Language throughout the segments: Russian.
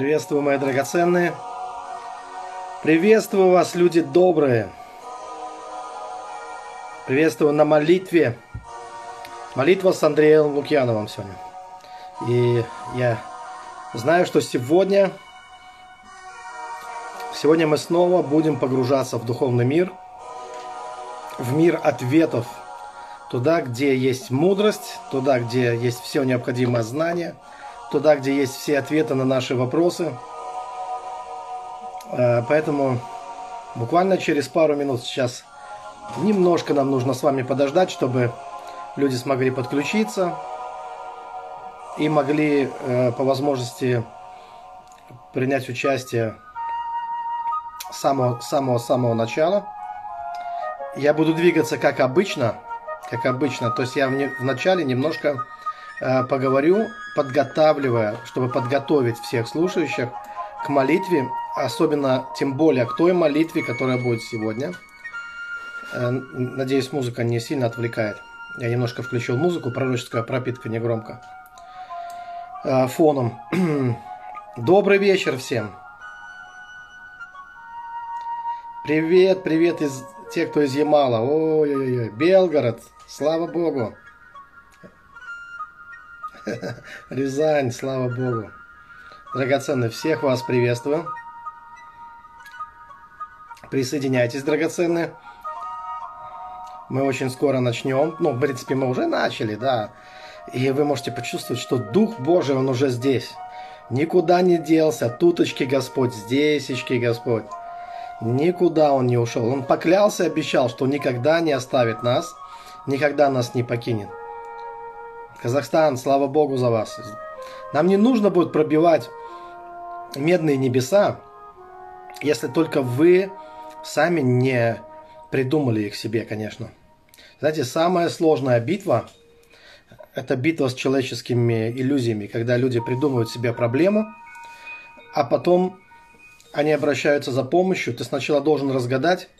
Приветствую, мои драгоценные. Приветствую вас, люди добрые. Приветствую на молитве. Молитва с Андреем Лукьяновым сегодня. И я знаю, что сегодня, сегодня мы снова будем погружаться в духовный мир, в мир ответов, туда, где есть мудрость, туда, где есть все необходимое знание, туда, где есть все ответы на наши вопросы. Э, поэтому буквально через пару минут сейчас немножко нам нужно с вами подождать, чтобы люди смогли подключиться и могли э, по возможности принять участие с самого, самого, самого начала. Я буду двигаться как обычно, как обычно, то есть я в, начале немножко э, поговорю, подготавливая, чтобы подготовить всех слушающих к молитве, особенно тем более к той молитве, которая будет сегодня. Э, надеюсь, музыка не сильно отвлекает. Я немножко включил музыку, пророческая пропитка негромко. Э, фоном. Добрый вечер всем. Привет, привет из тех, кто из Ямала. Ой-ой-ой, Белгород, слава Богу. Рязань, слава Богу. Драгоценные, всех вас приветствую. Присоединяйтесь, драгоценные. Мы очень скоро начнем. Ну, в принципе, мы уже начали, да. И вы можете почувствовать, что Дух Божий, Он уже здесь. Никуда не делся. Туточки Господь, здесечки Господь. Никуда Он не ушел. Он поклялся и обещал, что никогда не оставит нас, никогда нас не покинет. Казахстан, слава Богу за вас. Нам не нужно будет пробивать медные небеса, если только вы сами не придумали их себе, конечно. Знаете, самая сложная битва – это битва с человеческими иллюзиями, когда люди придумывают себе проблему, а потом они обращаются за помощью. Ты сначала должен разгадать,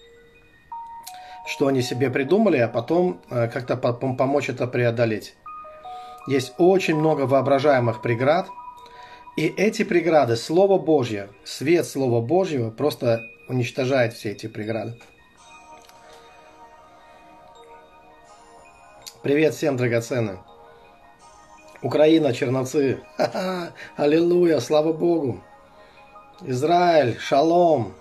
что они себе придумали, а потом э, как-то помочь это преодолеть. Есть очень много воображаемых преград, и эти преграды, Слово Божье, свет Слова Божьего просто уничтожает все эти преграды. Привет всем, драгоценным. Украина, черновцы. Ха-ха, аллилуйя, слава Богу. Израиль, шалом.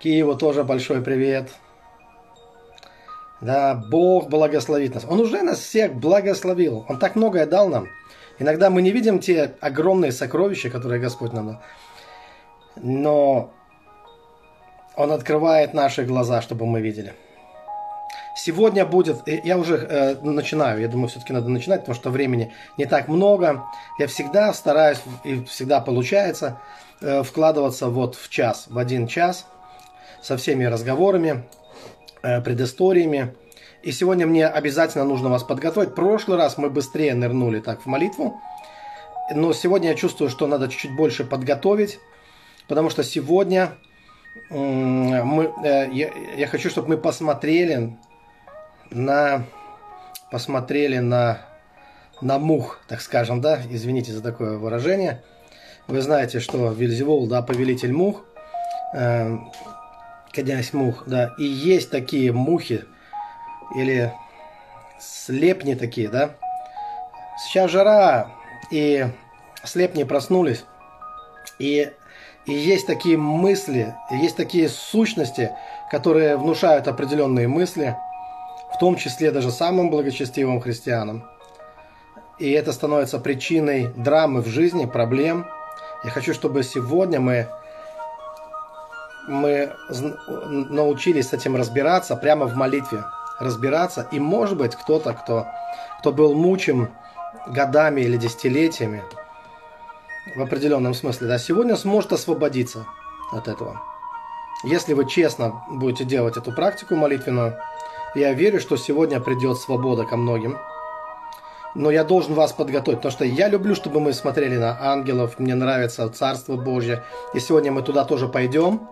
Киеву тоже большой привет. Да, Бог благословит нас. Он уже нас всех благословил. Он так многое дал нам. Иногда мы не видим те огромные сокровища, которые Господь нам дал. Но он открывает наши глаза, чтобы мы видели. Сегодня будет, я уже э, начинаю, я думаю, все-таки надо начинать, потому что времени не так много. Я всегда стараюсь, и всегда получается, э, вкладываться вот в час, в один час, со всеми разговорами, предысториями. И сегодня мне обязательно нужно вас подготовить. В прошлый раз мы быстрее нырнули так в молитву. Но сегодня я чувствую, что надо чуть-чуть больше подготовить, потому что сегодня мы, э, я, я хочу, чтобы мы посмотрели на посмотрели на на мух, так скажем, да, извините за такое выражение. Вы знаете, что Вильзевол, да, повелитель мух, э, князь мух, да, и есть такие мухи или слепни такие, да. Сейчас жара, и слепни проснулись, и и есть такие мысли, есть такие сущности, которые внушают определенные мысли, в том числе даже самым благочестивым христианам. И это становится причиной драмы в жизни, проблем. Я хочу, чтобы сегодня мы, мы научились с этим разбираться прямо в молитве. Разбираться. И может быть кто-то, кто, кто был мучим годами или десятилетиями, в определенном смысле, да, сегодня сможет освободиться от этого. Если вы честно будете делать эту практику молитвенную, я верю, что сегодня придет свобода ко многим. Но я должен вас подготовить, потому что я люблю, чтобы мы смотрели на ангелов, мне нравится Царство Божье. И сегодня мы туда тоже пойдем.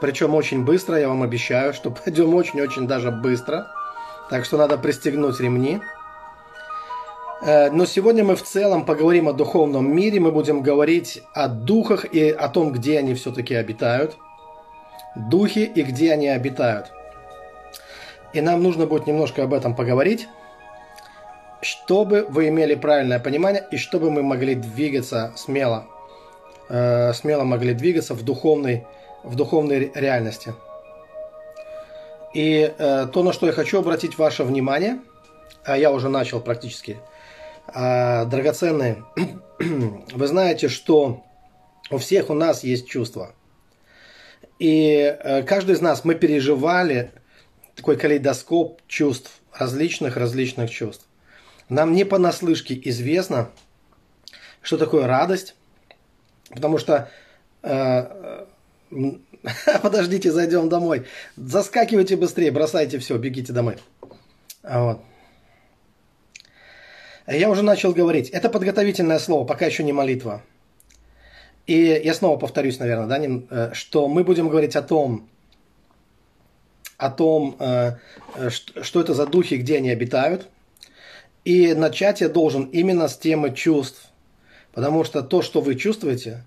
Причем очень быстро, я вам обещаю, что пойдем очень-очень даже быстро. Так что надо пристегнуть ремни. Э, но сегодня мы в целом поговорим о духовном мире, мы будем говорить о духах и о том, где они все-таки обитают. Духи и где они обитают. И нам нужно будет немножко об этом поговорить, чтобы вы имели правильное понимание и чтобы мы могли двигаться смело, э, смело могли двигаться в духовной, в духовной реальности. И э, то, на что я хочу обратить ваше внимание, а я уже начал практически а, драгоценные, вы знаете, что у всех у нас есть чувства. И э, каждый из нас, мы переживали такой калейдоскоп чувств, различных-различных чувств. Нам не понаслышке известно, что такое радость, потому что э, э подождите, зайдем домой. Заскакивайте быстрее, бросайте все, бегите домой. Вот. Я уже начал говорить. Это подготовительное слово, пока еще не молитва. И я снова повторюсь, наверное, да, э, что мы будем говорить о том, о том, э, что это за духи, где они обитают. И начать я должен именно с темы чувств. Потому что то, что вы чувствуете,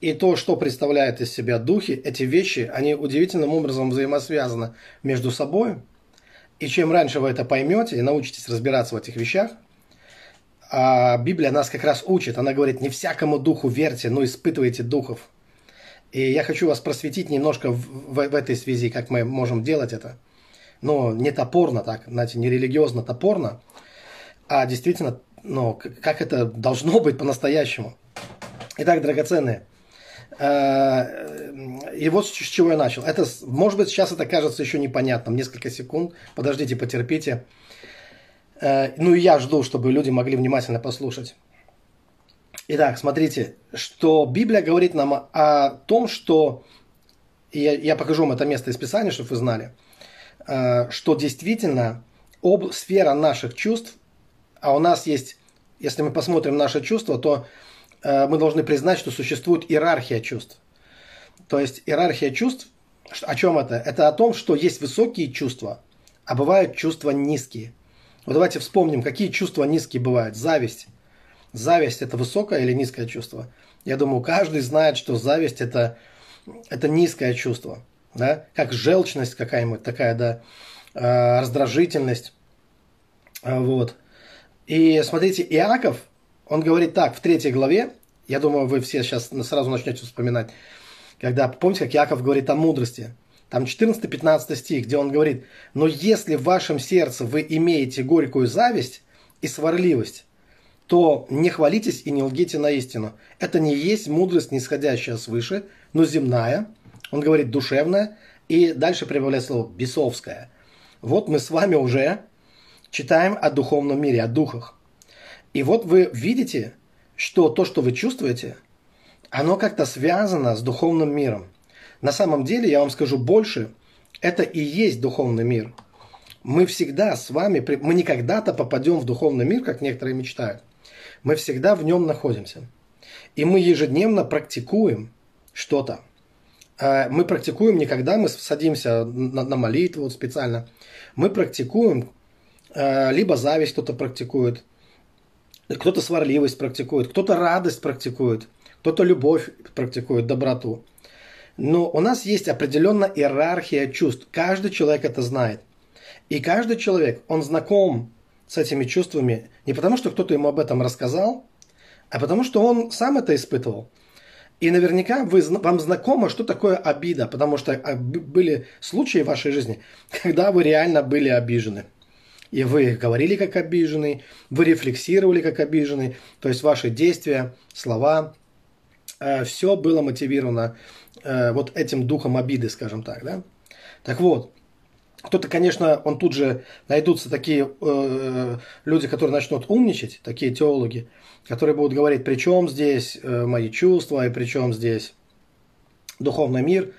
и то, что представляют из себя духи, эти вещи, они удивительным образом взаимосвязаны между собой. И чем раньше вы это поймете и научитесь разбираться в этих вещах – а Библия нас как раз учит. Она говорит, не всякому духу верьте, но испытывайте духов. И я хочу вас просветить немножко в, в, в этой связи, как мы можем делать это. Но не топорно так, знаете, не религиозно топорно, а действительно, ну, как это должно быть по-настоящему. Итак, драгоценные, и вот с чего я начал. Это, может быть, сейчас это кажется еще непонятным. Несколько секунд. Подождите, потерпите. Э, ну и я жду, чтобы люди могли внимательно послушать. Итак, смотрите, что Библия говорит нам о том, что, я, я покажу вам это место из Писания, чтобы вы знали, э, что действительно об, сфера наших чувств, а у нас есть, если мы посмотрим наши чувства, то э, мы должны признать, что существует иерархия чувств. То есть иерархия чувств, о чем это? Это о том, что есть высокие чувства, а бывают чувства низкие. Вот давайте вспомним, какие чувства низкие бывают. Зависть. Зависть – это высокое или низкое чувство? Я думаю, каждый знает, что зависть – это, это низкое чувство. Да? Как желчность какая-нибудь такая, да, а, раздражительность. А, вот. И смотрите, Иаков, он говорит так, в третьей главе, я думаю, вы все сейчас сразу начнете вспоминать, когда, помните, как Иаков говорит о мудрости – там 14-15 стих, где он говорит, «Но если в вашем сердце вы имеете горькую зависть и сварливость, то не хвалитесь и не лгите на истину. Это не есть мудрость, нисходящая свыше, но земная». Он говорит «душевная», и дальше прибавляет слово «бесовская». Вот мы с вами уже читаем о духовном мире, о духах. И вот вы видите, что то, что вы чувствуете, оно как-то связано с духовным миром – на самом деле, я вам скажу больше, это и есть духовный мир. Мы всегда с вами, мы не когда-то попадем в духовный мир, как некоторые мечтают. Мы всегда в нем находимся. И мы ежедневно практикуем что-то. А, мы практикуем не когда мы садимся на, молитву специально. Мы практикуем, а, либо зависть кто-то практикует, кто-то сварливость практикует, кто-то радость практикует, кто-то любовь практикует, доброту. Но у нас есть определенная иерархия чувств. Каждый человек это знает. И каждый человек, он знаком с этими чувствами не потому, что кто-то ему об этом рассказал, а потому, что он сам это испытывал. И наверняка вы, вам знакомо, что такое обида, потому что а, были случаи в вашей жизни, когда вы реально были обижены. И вы говорили как обиженный, вы рефлексировали как обиженный, то есть ваши действия, слова, э, все было мотивировано э, вот этим духом обиды, скажем так, да. Так вот, кто-то, конечно, он тут же найдутся такие э, люди, которые начнут умничать, такие теологи, которые будут говорить, при чем здесь э, мои чувства и при чем здесь духовный мир.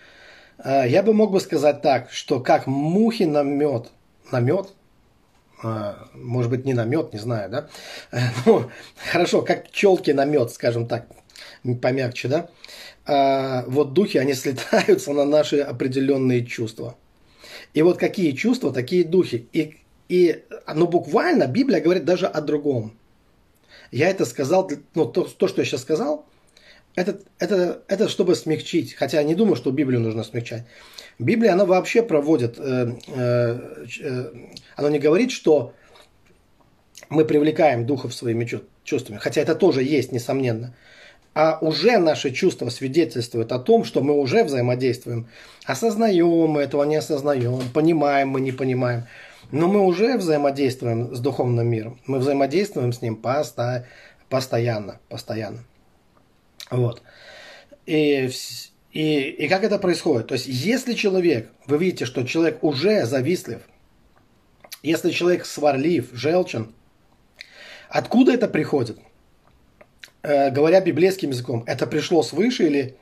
Э, я бы мог бы сказать так, что как мухи на мед, на мед, может быть, не на мед, не знаю, да? Ну, хорошо, как пчелки на мед, скажем так, помягче, да? а, вот духи, они слетаются на наши определенные чувства. И вот какие чувства, такие духи. И И, ну, буквально Библия говорит даже о другом. Я это сказал, ну, то, то что я сейчас сказал, это, это, это чтобы смягчить. Хотя я не думаю, что Библию нужно смягчать. Библия, она вообще проводит, э, э, э, она не говорит, что мы привлекаем духов своими чувствами, хотя это тоже есть, несомненно. А уже наши чувства свидетельствуют о том, что мы уже взаимодействуем. Осознаем мы этого, не осознаем, понимаем мы, не понимаем. Но мы уже взаимодействуем с духовным миром. Мы взаимодействуем с ним постоянно, постоянно. Вот. И, и, и как это происходит? То есть, если человек, вы видите, что человек уже завистлив, если человек сварлив, желчен, откуда это приходит? Э, говоря библейским языком, это пришло свыше или,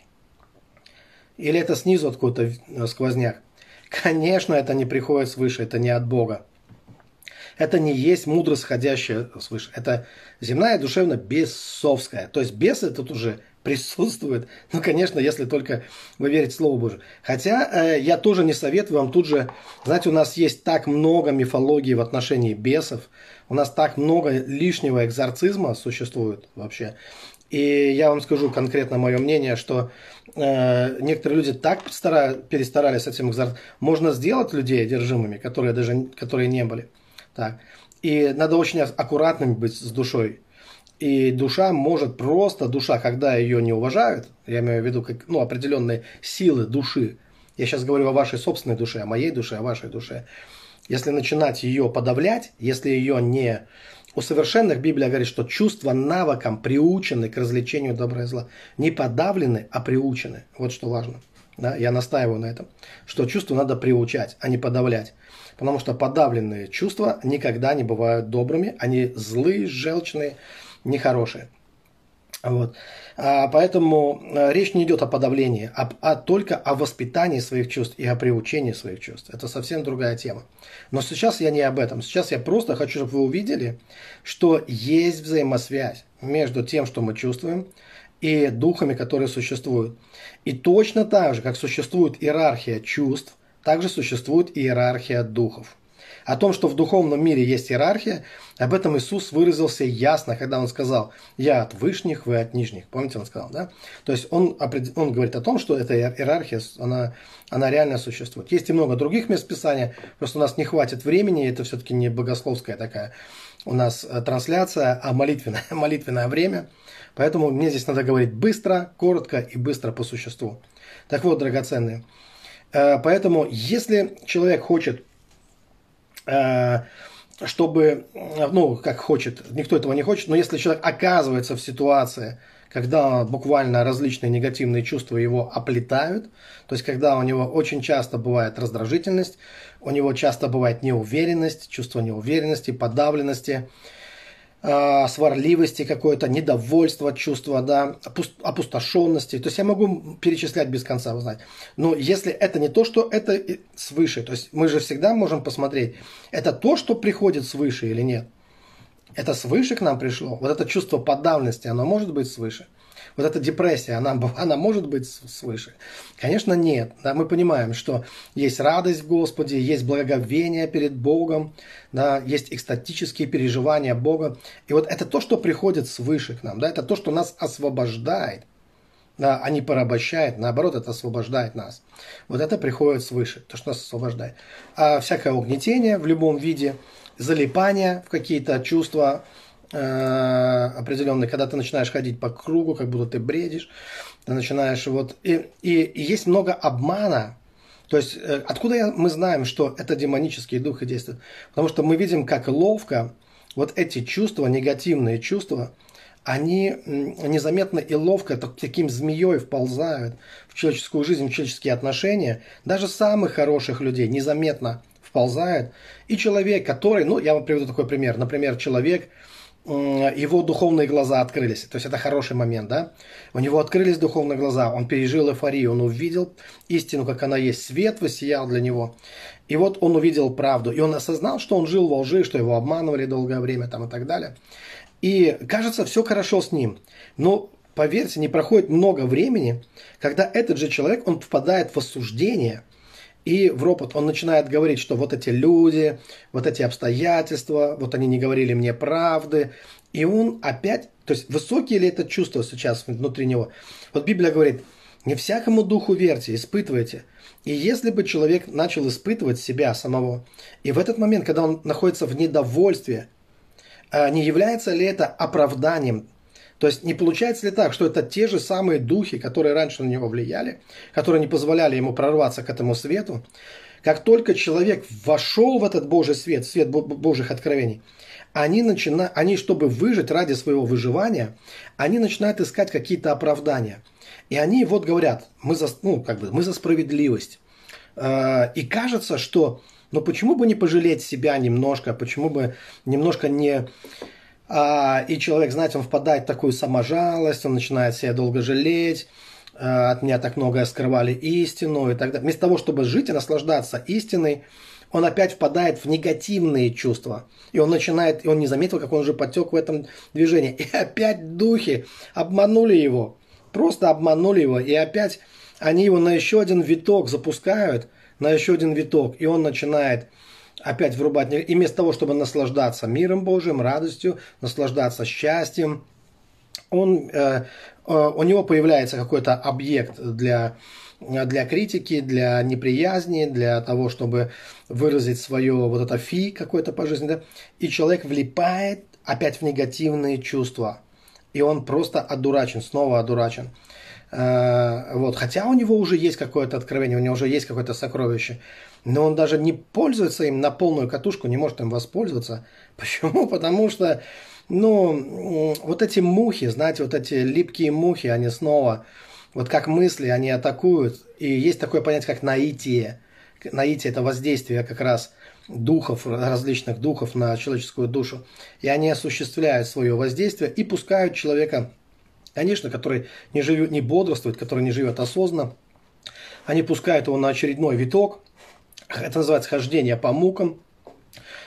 или это снизу откуда-то сквозняк? Конечно, это не приходит свыше, это не от Бога. Это не есть мудрость, сходящая свыше. Это земная душевно-бесовская. То есть бесы тут уже присутствует. Ну, конечно, если только вы верите Слову Божию. Хотя э, я тоже не советую вам тут же... Знаете, у нас есть так много мифологии в отношении бесов. У нас так много лишнего экзорцизма существует вообще. И я вам скажу конкретно мое мнение, что э, некоторые люди так постара, перестарались с этим экзорцизмом. Можно сделать людей одержимыми, которые даже которые не были. Так. И надо очень аккуратными быть с душой. И душа может просто, душа, когда ее не уважают, я имею в виду как, ну, определенные силы души, я сейчас говорю о вашей собственной душе, о моей душе, о вашей душе, если начинать ее подавлять, если ее не... У совершенных Библия говорит, что чувства навыкам приучены к развлечению добра и зла. Не подавлены, а приучены. Вот что важно. Да, я настаиваю на этом. Что чувства надо приучать, а не подавлять. Потому что подавленные чувства никогда не бывают добрыми. Они злые, желчные, нехорошее. Вот. А, поэтому а, речь не идет о подавлении, а, а только о воспитании своих чувств и о приучении своих чувств. Это совсем другая тема. Но сейчас я не об этом. Сейчас я просто хочу, чтобы вы увидели, что есть взаимосвязь между тем, что мы чувствуем, и духами, которые существуют. И точно так же, как существует иерархия чувств, также существует иерархия духов. О том, что в духовном мире есть иерархия, об этом Иисус выразился ясно, когда он сказал, я от вышних, вы от нижних. Помните, он сказал, да? То есть он, он говорит о том, что эта иерархия, она, она реально существует. Есть и много других мест Писания, просто у нас не хватит времени, это все-таки не богословская такая у нас э, трансляция, а молитвенное, молитвенное время. Поэтому мне здесь надо говорить быстро, коротко и быстро по существу. Так вот, драгоценные, э, поэтому если человек хочет чтобы, ну, как хочет, никто этого не хочет, но если человек оказывается в ситуации, когда буквально различные негативные чувства его оплетают, то есть когда у него очень часто бывает раздражительность, у него часто бывает неуверенность, чувство неуверенности, подавленности, э, сварливости какое-то, недовольство, чувство, да, опустошенности. То есть я могу перечислять без конца, вы знаете. Но если это не то, что это свыше, то есть мы же всегда можем посмотреть, это то, что приходит свыше или нет. Это свыше к нам пришло. Вот это чувство подавленности, оно может быть свыше вот эта депрессия, она, она может быть свыше? Конечно, нет. Да, мы понимаем, что есть радость в Господе, есть благоговение перед Богом, да, есть экстатические переживания Бога. И вот это то, что приходит свыше к нам, да, это то, что нас освобождает да, а не порабощает, наоборот, это освобождает нас. Вот это приходит свыше, то, что нас освобождает. А всякое угнетение в любом виде, залипание в какие-то чувства, определенный, когда ты начинаешь ходить по кругу, как будто ты бредишь, ты начинаешь вот... И, и, и есть много обмана. То есть э, откуда я, мы знаем, что это демонические духи действуют? Потому что мы видим, как ловко вот эти чувства, негативные чувства, они незаметно и ловко таким змеей вползают в человеческую жизнь, в человеческие отношения. Даже самых хороших людей незаметно вползают. И человек, который, ну, я вам приведу такой пример. Например, человек, его духовные глаза открылись. То есть это хороший момент, да? У него открылись духовные глаза, он пережил эйфорию, он увидел истину, как она есть, свет воссиял для него. И вот он увидел правду, и он осознал, что он жил во лжи, что его обманывали долгое время там и так далее. И кажется, все хорошо с ним. Но поверьте, не проходит много времени, когда этот же человек, он впадает в осуждение, и в ропот он начинает говорить, что вот эти люди, вот эти обстоятельства, вот они не говорили мне правды. И он опять, то есть высокие ли это чувства сейчас внутри него? Вот Библия говорит, не всякому духу верьте, испытывайте. И если бы человек начал испытывать себя самого, и в этот момент, когда он находится в недовольстве, а не является ли это оправданием то есть не получается ли так, что это те же самые духи, которые раньше на него влияли, которые не позволяли ему прорваться к этому свету, как только человек вошел в этот Божий свет, свет Божьих откровений, они, начинают, они, чтобы выжить ради своего выживания, они начинают искать какие-то оправдания. И они вот говорят, мы за, ну, как бы, мы за справедливость. А, и кажется, что ну почему бы не пожалеть себя немножко, почему бы немножко не и человек, знаете, он впадает в такую саможалость, он начинает себя долго жалеть, а, от меня так многое скрывали истину и так далее. Вместо того, чтобы жить и наслаждаться истиной, он опять впадает в негативные чувства. И он начинает, и он не заметил, как он уже потек в этом движении. И опять духи обманули его. Просто обманули его. И опять они его на еще один виток запускают, на еще один виток. И он начинает опять врубать, и вместо того, чтобы наслаждаться миром Божьим, радостью, наслаждаться счастьем, он, э, э, у него появляется какой-то объект для, для критики, для неприязни, для того, чтобы выразить свое вот это фи какое-то по жизни, да? и человек влипает опять в негативные чувства, и он просто одурачен, снова одурачен. Э, вот. Хотя у него уже есть какое-то откровение, у него уже есть какое-то сокровище но он даже не пользуется им на полную катушку, не может им воспользоваться. Почему? Потому что, ну, вот эти мухи, знаете, вот эти липкие мухи, они снова, вот как мысли, они атакуют. И есть такое понятие, как наитие. Наитие – это воздействие как раз духов, различных духов на человеческую душу. И они осуществляют свое воздействие и пускают человека, конечно, который не, живет, не бодрствует, который не живет осознанно, они пускают его на очередной виток, это называется хождение по мукам.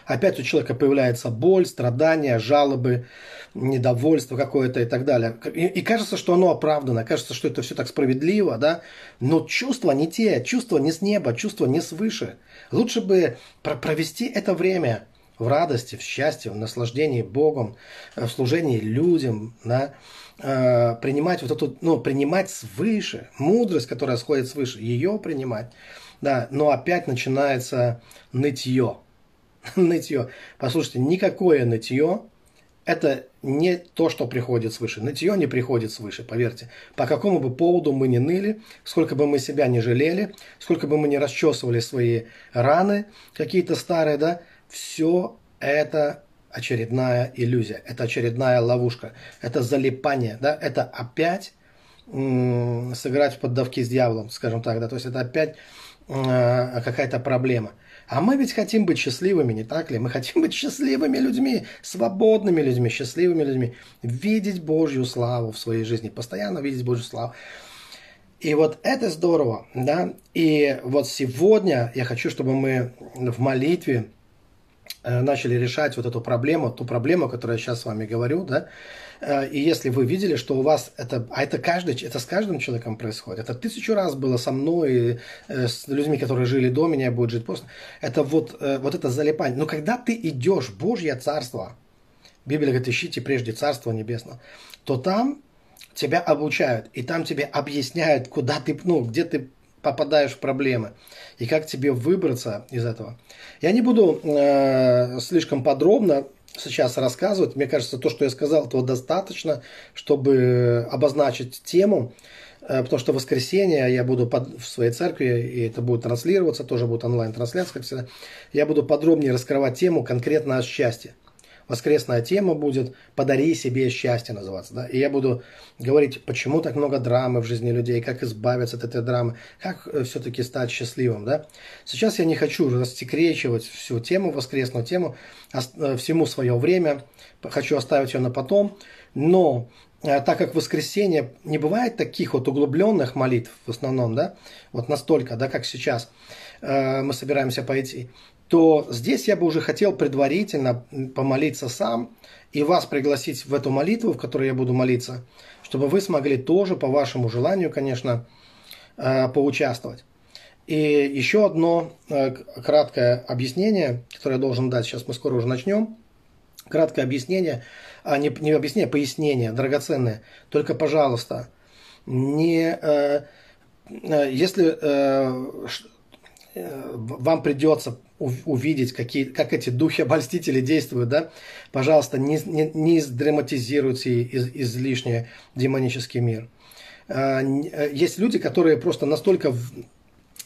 Опять у человека появляется боль, страдания, жалобы, недовольство какое-то и так далее. И, и кажется, что оно оправдано, кажется, что это все так справедливо, да? Но чувства не те, чувства не с неба, чувства не свыше. Лучше бы провести это время в радости, в счастье, в наслаждении Богом, в служении людям, да? Э, принимать вот эту, ну, принимать свыше, мудрость, которая сходит свыше, ее принимать. Да, но опять начинается нытье. нытье. Послушайте, никакое нытье это не то, что приходит свыше. Нытье не приходит свыше, поверьте. По какому бы поводу мы не ныли, сколько бы мы себя не жалели, сколько бы мы не расчесывали свои раны какие-то старые, да, все это очередная иллюзия, это очередная ловушка, это залипание, да, это опять м- сыграть в поддавки с дьяволом, скажем так, да, то есть это опять Э, какая-то проблема. А мы ведь хотим быть счастливыми, не так ли? Мы хотим быть счастливыми людьми, свободными людьми, счастливыми людьми, видеть Божью славу в своей жизни, постоянно видеть Божью славу. И вот это здорово, да. И вот сегодня я хочу, чтобы мы в молитве начали решать вот эту проблему, ту проблему, о которой я сейчас с вами говорю, да, Э, и если вы видели, что у вас это, а это каждый, это с каждым человеком происходит, это тысячу раз было со мной, э, с людьми, которые жили до меня, будет жить после, это вот, э, вот это залипание. Но когда ты идешь в Божье Царство, Библия говорит, ищите прежде Царство Небесное, то там тебя обучают, и там тебе объясняют, куда ты, ну, где ты попадаешь в проблемы и как тебе выбраться из этого. Я не буду э, слишком подробно сейчас рассказывать. Мне кажется, то, что я сказал, этого достаточно, чтобы обозначить тему, э, потому что в воскресенье я буду под, в своей церкви, и это будет транслироваться, тоже будет онлайн-трансляция, как всегда. Я буду подробнее раскрывать тему конкретно о счастье воскресная тема будет «Подари себе счастье» называться. Да? И я буду говорить, почему так много драмы в жизни людей, как избавиться от этой драмы, как э, все-таки стать счастливым. Да? Сейчас я не хочу рассекречивать всю тему, воскресную тему, э, всему свое время, хочу оставить ее на потом, но э, так как в воскресенье не бывает таких вот углубленных молитв в основном, да, вот настолько, да, как сейчас мы собираемся пойти, то здесь я бы уже хотел предварительно помолиться сам и вас пригласить в эту молитву, в которой я буду молиться, чтобы вы смогли тоже, по вашему желанию, конечно, э, поучаствовать. И еще одно э, краткое объяснение, которое я должен дать, сейчас мы скоро уже начнем. Краткое объяснение, а не, не объяснение, а пояснение, драгоценное. Только, пожалуйста, не, э, если вам придется увидеть, какие, как эти духи-обольстители действуют, да, пожалуйста, не, не, не драматизируйте из, излишне демонический мир. Э, э, есть люди, которые просто настолько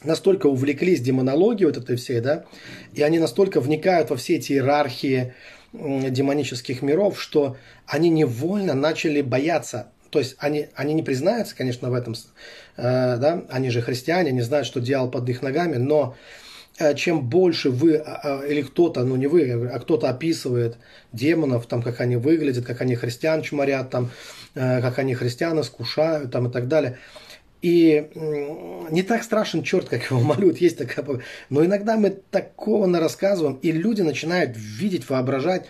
настолько увлеклись демонологией вот этой всей, да, и они настолько вникают во все эти иерархии демонических миров, что они невольно начали бояться. То есть они, они не признаются, конечно, в этом, э, да, они же христиане, они знают, что дьявол под их ногами, но э, чем больше вы а, или кто-то, ну не вы, а кто-то описывает демонов, там, как они выглядят, как они христиан чморят, там, э, как они христиан искушают, там, и так далее – и не так страшен черт, как его малют, есть такая... Но иногда мы такого на рассказываем, и люди начинают видеть, воображать,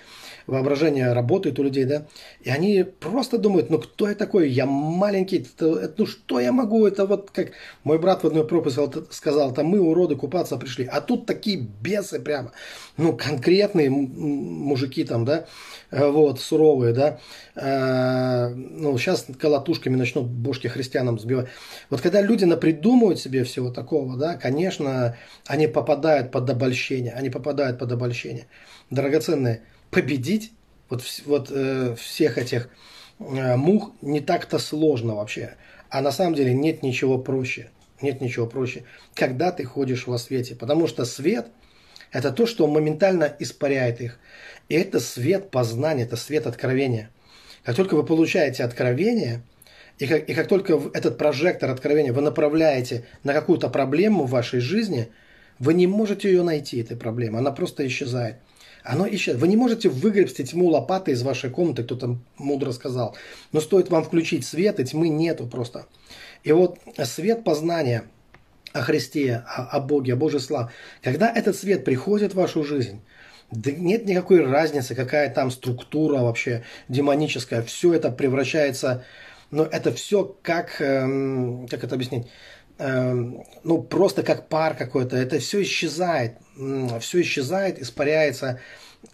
воображение работает у людей, да, и они просто думают, ну кто я такой, я маленький, ну что я могу, это вот как мой брат в одной проповеди сказал, там мы уроды купаться пришли, а тут такие бесы прямо, ну конкретные мужики там, да, э, вот, суровые, да, э, ну сейчас колотушками начнут бошки христианам сбивать. Вот когда люди напридумывают себе всего такого, да, конечно, они попадают под обольщение, они попадают под обольщение. Драгоценные, победить вот, вот э, всех этих э, мух не так-то сложно вообще. А на самом деле нет ничего проще. Нет ничего проще, когда ты ходишь во свете. Потому что свет – это то, что моментально испаряет их. И это свет познания, это свет откровения. Как только вы получаете откровение, и как, и как только этот прожектор откровения вы направляете на какую-то проблему в вашей жизни, вы не можете ее найти, этой проблемы. Она просто исчезает. Оно исчезает. Вы не можете выгребсти тьму лопатой из вашей комнаты, кто-то мудро сказал. Но стоит вам включить свет, и тьмы нету просто. И вот свет познания о Христе, о, о Боге, о Божьей славе, когда этот свет приходит в вашу жизнь, да нет никакой разницы, какая там структура вообще демоническая. Все это превращается, ну, это все как, эм, как это объяснить, ну, просто как пар какой-то. Это все исчезает все исчезает, испаряется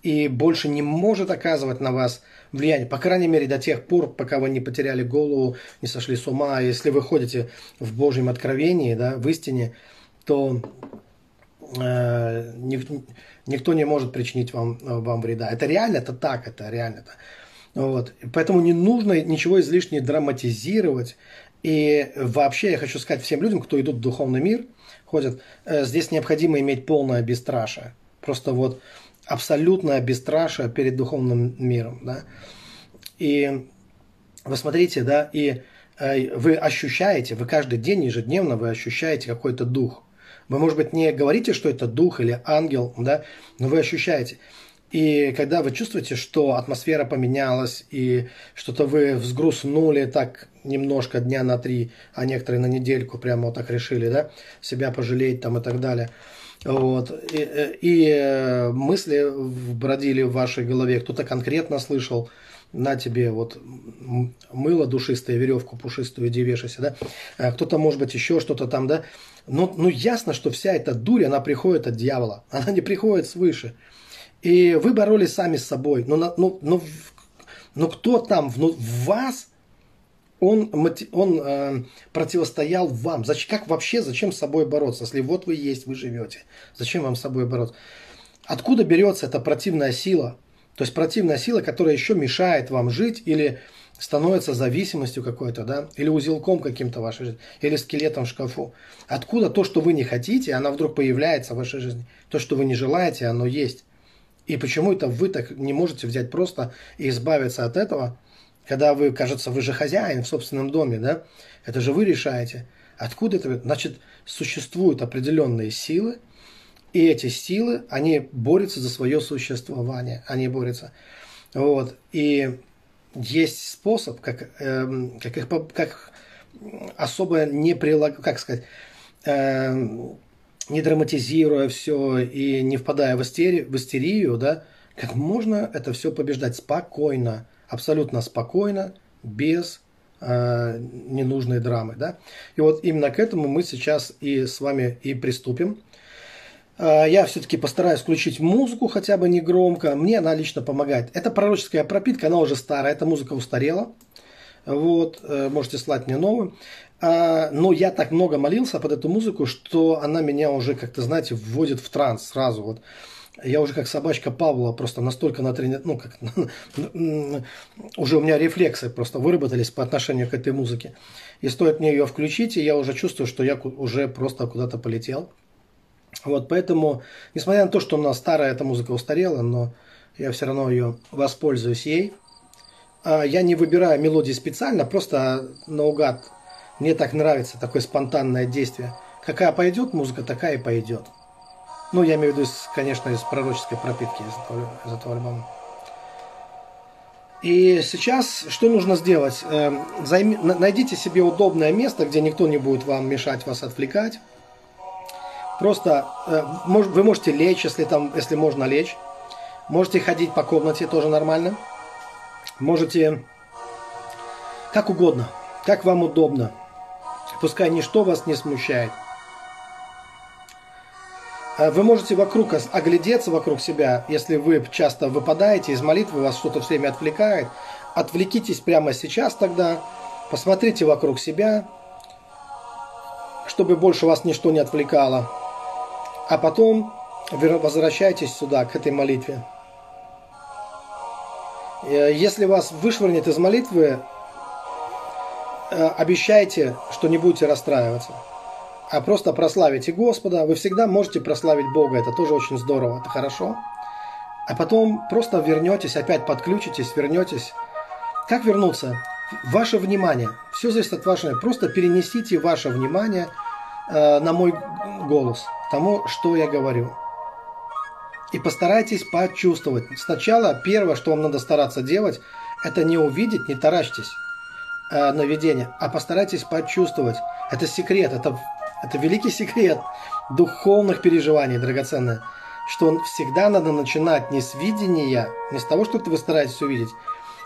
и больше не может оказывать на вас влияние. По крайней мере, до тех пор, пока вы не потеряли голову, не сошли с ума. Если вы ходите в Божьем откровении, да, в истине, то э, никто не может причинить вам, вам вреда. Это реально, это так, это реально. Это. Вот. Поэтому не нужно ничего излишне драматизировать. И вообще я хочу сказать всем людям, кто идут в духовный мир – ходят. Э, здесь необходимо иметь полное бесстрашие. Просто вот абсолютное бесстрашие перед духовным миром. Да? И вы смотрите, да, и э, вы ощущаете, вы каждый день, ежедневно вы ощущаете какой-то дух. Вы, может быть, не говорите, что это дух или ангел, да, но вы ощущаете. И когда вы чувствуете, что атмосфера поменялась, и что-то вы взгрустнули так немножко дня на три, а некоторые на недельку прямо вот так решили, да, себя пожалеть там и так далее. Вот. И, и мысли бродили в вашей голове, кто-то конкретно слышал, на тебе вот мыло душистое, веревку пушистую, иди вешайся, да. А кто-то, может быть, еще что-то там, да. Но ну, ясно, что вся эта дурь, она приходит от дьявола. Она не приходит свыше. И вы боролись сами с собой. Но, но, но, но, кто там в, ну, в вас, он, он э, противостоял вам. Зачем, как вообще, зачем с собой бороться? Если вот вы есть, вы живете. Зачем вам с собой бороться? Откуда берется эта противная сила? То есть противная сила, которая еще мешает вам жить или становится зависимостью какой-то, да, или узелком каким-то в вашей жизни, или скелетом в шкафу. Откуда то, что вы не хотите, она вдруг появляется в вашей жизни. То, что вы не желаете, оно есть. И почему это вы так не можете взять просто и избавиться от этого, когда вы, кажется, вы же хозяин в собственном доме, да? Это же вы решаете. Откуда это? Значит, существуют определенные силы, и эти силы, они борются за свое существование, они борются. Вот. И есть способ, как, э, как их как особо не прилаг, как сказать, э, не драматизируя все и не впадая в истерию, в истерию, да, как можно это все побеждать спокойно, абсолютно спокойно, без э, ненужные драмы. Да? И вот именно к этому мы сейчас и с вами и приступим. Э, я все-таки постараюсь включить музыку хотя бы не громко. Мне она лично помогает. Это пророческая пропитка, она уже старая, эта музыка устарела. Вот, э, можете слать мне новую. А, но я так много молился под эту музыку, что она меня уже, как-то, знаете, вводит в транс сразу. Вот. Я уже как собачка Павла просто настолько натренирован, ну, как, уже у меня рефлексы просто выработались по отношению к этой музыке. И стоит мне ее включить, и я уже чувствую, что я уже просто куда-то полетел. Вот, поэтому, несмотря на то, что у нас старая эта музыка устарела, но я все равно ее воспользуюсь ей. А я не выбираю мелодии специально, просто наугад мне так нравится такое спонтанное действие. Какая пойдет музыка, такая и пойдет. Ну, я имею в виду, конечно, из пророческой пропитки из из этого альбома. И сейчас что нужно сделать? Эм, займи, найдите себе удобное место, где никто не будет вам мешать, вас отвлекать. Просто э, вы можете лечь, если, там, если можно лечь. Можете ходить по комнате, тоже нормально. Можете как угодно, как вам удобно. Пускай ничто вас не смущает. А вы можете вокруг оглядеться вокруг себя, если вы часто выпадаете из молитвы, вас что-то все время отвлекает. Отвлекитесь прямо сейчас тогда, посмотрите вокруг себя, чтобы больше вас ничто не отвлекало. А потом возвращайтесь сюда, к этой молитве. Э, если вас вышвырнет из молитвы, Э, обещайте, что не будете расстраиваться, а просто прославите Господа. Вы всегда можете прославить Бога, это тоже очень здорово, это хорошо. А потом просто вернетесь, опять подключитесь, вернетесь. Как вернуться? Ваше внимание. Все зависит от вашего. Просто перенесите ваше внимание э, на мой голос, тому, что я говорю. И постарайтесь почувствовать. Сначала первое, что вам надо стараться делать, это не увидеть, не таращьтесь э, наведения, а постарайтесь почувствовать. Это секрет, это, это великий секрет духовных переживаний, драгоценное. Что всегда надо начинать не с видения, не с того, что вы стараетесь увидеть,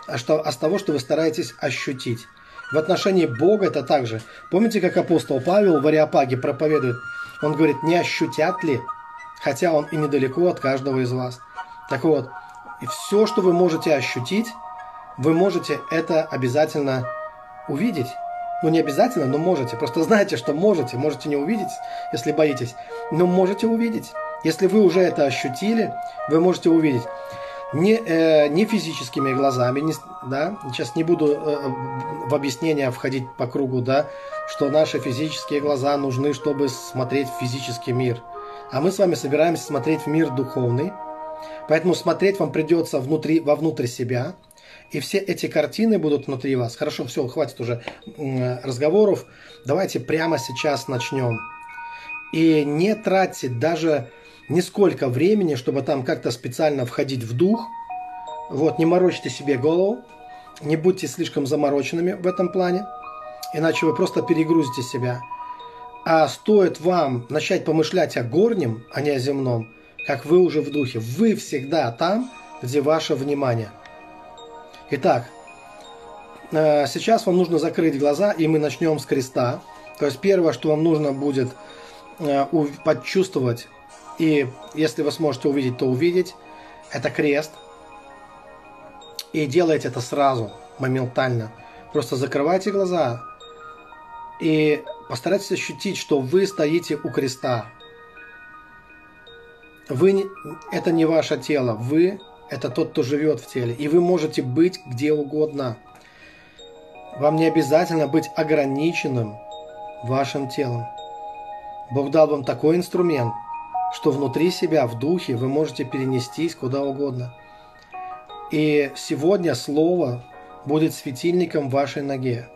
а, что, а с того, что вы стараетесь ощутить. В отношении Бога это также. Помните, как апостол Павел в Ариапаге проповедует? Он говорит, не ощутят ли, хотя он и недалеко от каждого из вас. Так вот, все, что вы можете ощутить, вы можете это обязательно увидеть. Ну, не обязательно, но можете. Просто знайте, что можете. Можете не увидеть, если боитесь. Но можете увидеть. Если вы уже это ощутили, вы можете увидеть. Не, э, не физическими глазами, не, да, сейчас не буду э, в объяснение входить по кругу, да, что наши физические глаза нужны, чтобы смотреть физический мир. А мы с вами собираемся смотреть в мир духовный. Поэтому смотреть вам придется внутри, вовнутрь себя, и все эти картины будут внутри вас. Хорошо, все, хватит уже разговоров. Давайте прямо сейчас начнем. И не тратьте даже нисколько времени, чтобы там как-то специально входить в дух. Вот, не морочьте себе голову. Не будьте слишком замороченными в этом плане. Иначе вы просто перегрузите себя. А стоит вам начать помышлять о горнем, а не о земном, как вы уже в духе. Вы всегда там, где ваше внимание – Итак, э, сейчас вам нужно закрыть глаза, и мы начнем с креста. То есть первое, что вам нужно будет э, почувствовать, и если вы сможете увидеть, то увидеть, это крест. И делайте это сразу, моментально. Просто закрывайте глаза и постарайтесь ощутить, что вы стоите у креста. Вы, это не ваше тело, вы это тот, кто живет в теле. И вы можете быть где угодно. Вам не обязательно быть ограниченным вашим телом. Бог дал вам такой инструмент, что внутри себя, в духе, вы можете перенестись куда угодно. И сегодня Слово будет светильником вашей ноге.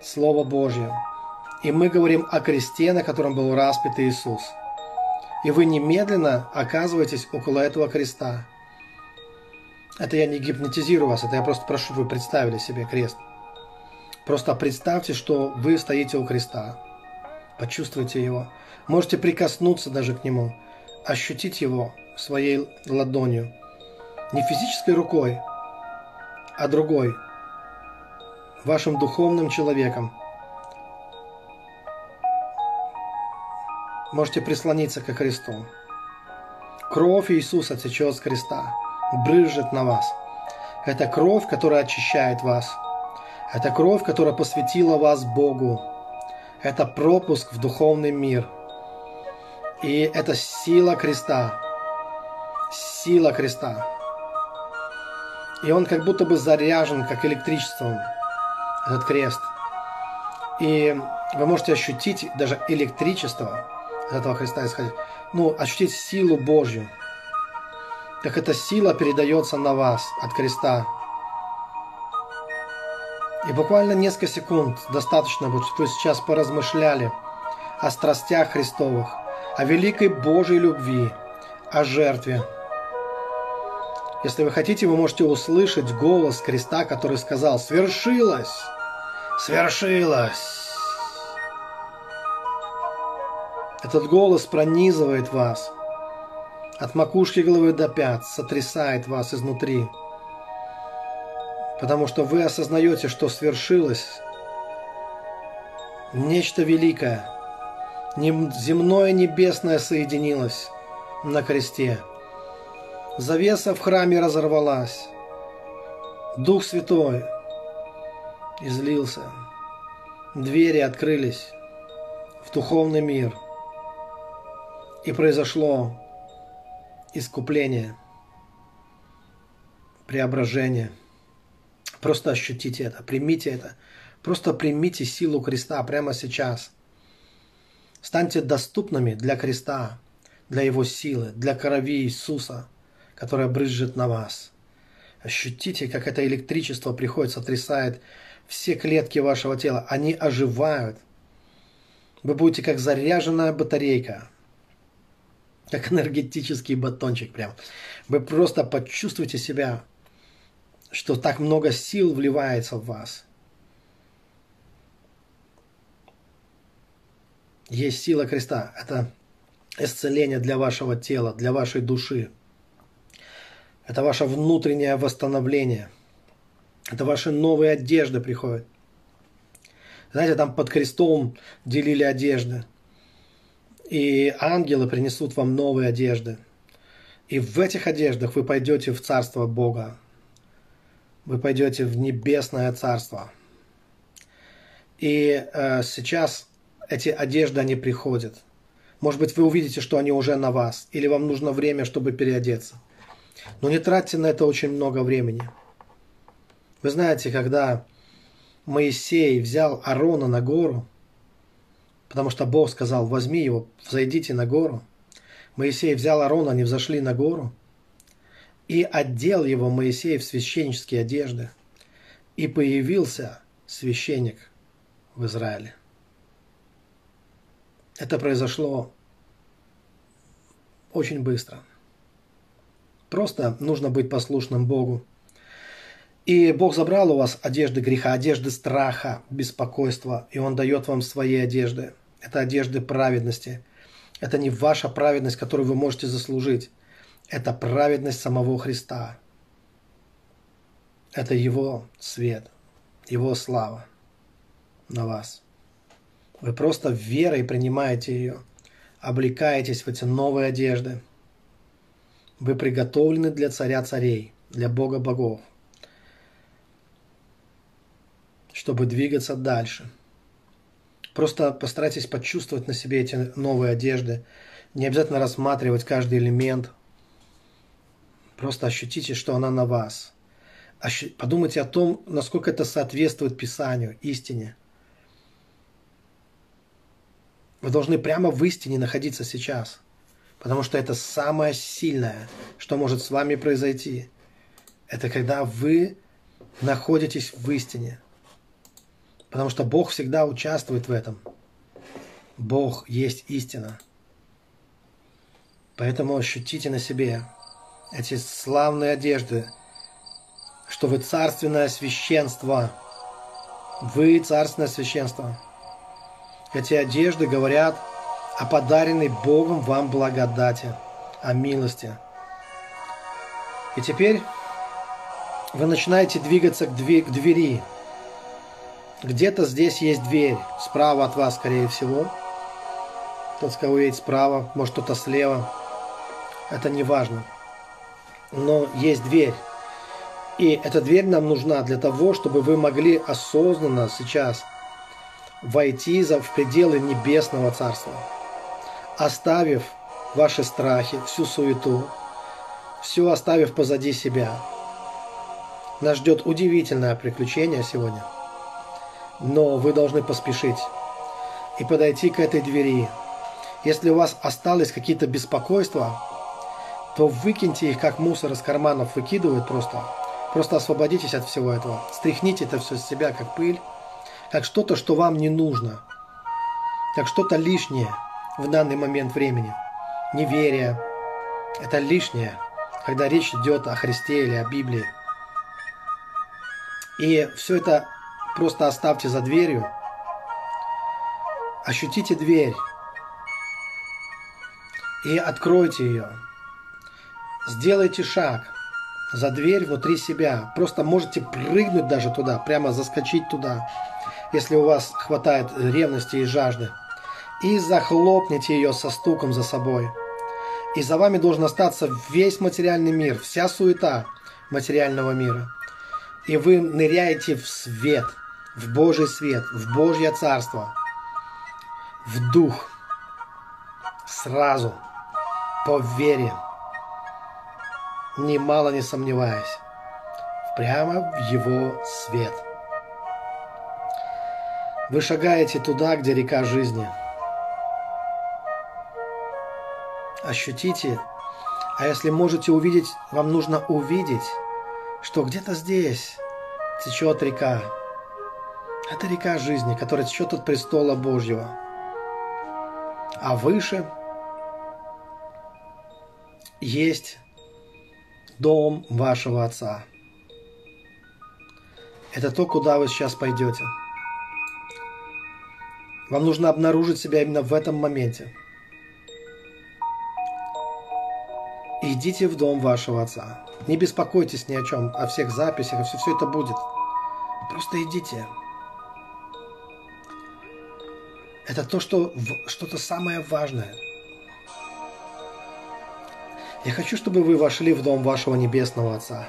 Слово Божье. И мы говорим о кресте, на котором был распят Иисус. И вы немедленно оказываетесь около этого креста – это я не гипнотизирую вас, это я просто прошу, вы представили себе крест. Просто представьте, что вы стоите у креста. Почувствуйте его. Можете прикоснуться даже к нему. Ощутить его своей ладонью. Не физической рукой, а другой. вашим духовным человеком. Можете прислониться ко Христу. Кровь Иисуса течет с креста, брызжет на вас. Это кровь, которая очищает вас. Это кровь, которая посвятила вас Богу. Это пропуск в духовный мир. И это сила креста. Сила креста. И он как будто бы заряжен, как электричеством, этот крест. И вы можете ощутить даже электричество от этого креста исходить. Ну, ощутить силу Божью. Так эта сила передается на вас от креста. И буквально несколько секунд достаточно будет, чтобы сейчас поразмышляли о страстях Христовых, о великой Божьей любви, о жертве. Если вы хотите, вы можете услышать голос креста, который сказал «Свершилось! Свершилось!» Этот голос пронизывает вас от макушки головы до пят, сотрясает вас изнутри – потому что вы осознаете, что свершилось нечто великое. Земное небесное соединилось на кресте. Завеса в храме разорвалась. Дух Святой излился. Двери открылись в духовный мир. И произошло искупление, преображение – Просто ощутите это, примите это. Просто примите силу креста прямо сейчас. Станьте доступными для креста, для его силы, для крови Иисуса, которая брызжет на вас. Ощутите, как это электричество приходит, сотрясает все клетки вашего тела. Они оживают. Вы будете как заряженная батарейка, как энергетический батончик прям. Вы просто почувствуете себя что так много сил вливается в вас. Есть сила креста. Это исцеление для вашего тела, для вашей души. Это ваше внутреннее восстановление. Это ваши новые одежды приходят. Знаете, там под крестом делили одежды. И ангелы принесут вам новые одежды. И в этих одеждах вы пойдете в Царство Бога вы пойдете в небесное царство. И э, сейчас эти одежды, они приходят. Может быть, вы увидите, что они уже на вас, или вам нужно время, чтобы переодеться. Но не тратьте на это очень много времени. Вы знаете, когда Моисей взял Арона на гору, потому что Бог сказал, возьми его, взойдите на гору. Моисей взял Арона, они взошли на гору – и одел его Моисей в священнические одежды, и появился священник в Израиле. Это произошло очень быстро. Просто нужно быть послушным Богу. И Бог забрал у вас одежды греха, одежды страха, беспокойства, и Он дает вам свои одежды. Это одежды праведности. Это не ваша праведность, которую вы можете заслужить. Это праведность самого Христа. Это Его свет, Его слава на вас. Вы просто верой принимаете ее, облекаетесь в эти новые одежды. Вы приготовлены для царя царей, для Бога богов, чтобы двигаться дальше. Просто постарайтесь почувствовать на себе эти новые одежды. Не обязательно рассматривать каждый элемент – Просто ощутите, что она на вас. Подумайте о том, насколько это соответствует Писанию, истине. Вы должны прямо в истине находиться сейчас. Потому что это самое сильное, что может с вами произойти. Это когда вы находитесь в истине. Потому что Бог всегда участвует в этом. Бог есть истина. Поэтому ощутите на себе эти славные одежды, что вы царственное священство. Вы царственное священство. Эти одежды говорят о подаренной Богом вам благодати, о милости. И теперь вы начинаете двигаться к двери. Где-то здесь есть дверь, справа от вас, скорее всего. Тот, кого едет справа, может кто-то слева. Это не важно. Но есть дверь. И эта дверь нам нужна для того, чтобы вы могли осознанно сейчас войти в пределы небесного царства, оставив ваши страхи, всю суету, все оставив позади себя. Нас ждет удивительное приключение сегодня, но вы должны поспешить и подойти к этой двери. Если у вас остались какие-то беспокойства, то выкиньте их, как мусор из карманов выкидывают просто. Просто освободитесь от всего этого. Стряхните это все с себя, как пыль, как что-то, что вам не нужно, как что-то лишнее в данный момент времени. Неверие – это лишнее, когда речь идет о Христе или о Библии. И все это просто оставьте за дверью. Ощутите дверь и откройте ее. Сделайте шаг за дверь внутри себя. Просто можете прыгнуть даже туда, прямо заскочить туда, если у вас хватает ревности и жажды. И захлопните ее со стуком за собой. И за вами должен остаться весь материальный мир, вся суета материального мира. И вы ныряете в свет, в Божий свет, в Божье Царство, в Дух, сразу, по вере немало не сомневаясь, прямо в его свет. Вы шагаете туда, где река жизни. Ощутите, а если можете увидеть, вам нужно увидеть, что где-то здесь течет река. Это река жизни, которая течет от престола Божьего. А выше есть дом вашего Отца. Это то, куда вы сейчас пойдете. Вам нужно обнаружить себя именно в этом моменте. Идите в дом вашего Отца. Не беспокойтесь ни о чем, о всех записях, все, все это будет. Просто идите. Это то, что что-то самое важное – я хочу, чтобы вы вошли в дом вашего Небесного Отца.